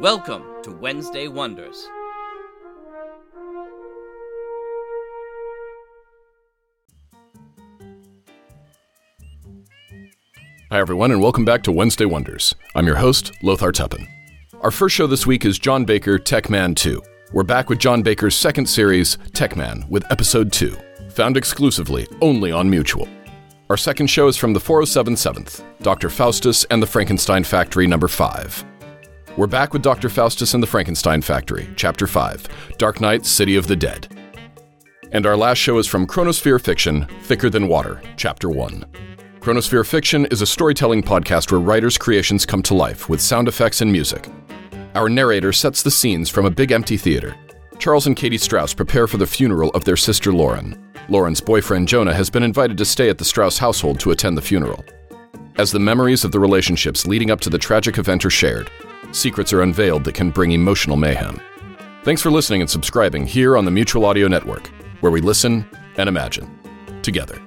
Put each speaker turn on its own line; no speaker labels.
Welcome to Wednesday Wonders.
Hi, everyone, and welcome back to Wednesday Wonders. I'm your host, Lothar Tuppen. Our first show this week is John Baker Tech Man 2. We're back with John Baker's second series, Tech Man, with Episode 2, found exclusively only on Mutual. Our second show is from the 4077th, Dr. Faustus and the Frankenstein Factory, number 5. We're back with Dr. Faustus and the Frankenstein Factory, Chapter 5, Dark Knight, City of the Dead. And our last show is from Chronosphere Fiction, Thicker Than Water, Chapter 1. Chronosphere Fiction is a storytelling podcast where writers' creations come to life with sound effects and music. Our narrator sets the scenes from a big empty theater. Charles and Katie Strauss prepare for the funeral of their sister Lauren. Lauren's boyfriend Jonah has been invited to stay at the Strauss household to attend the funeral. As the memories of the relationships leading up to the tragic event are shared, secrets are unveiled that can bring emotional mayhem. Thanks for listening and subscribing here on the Mutual Audio Network, where we listen and imagine together.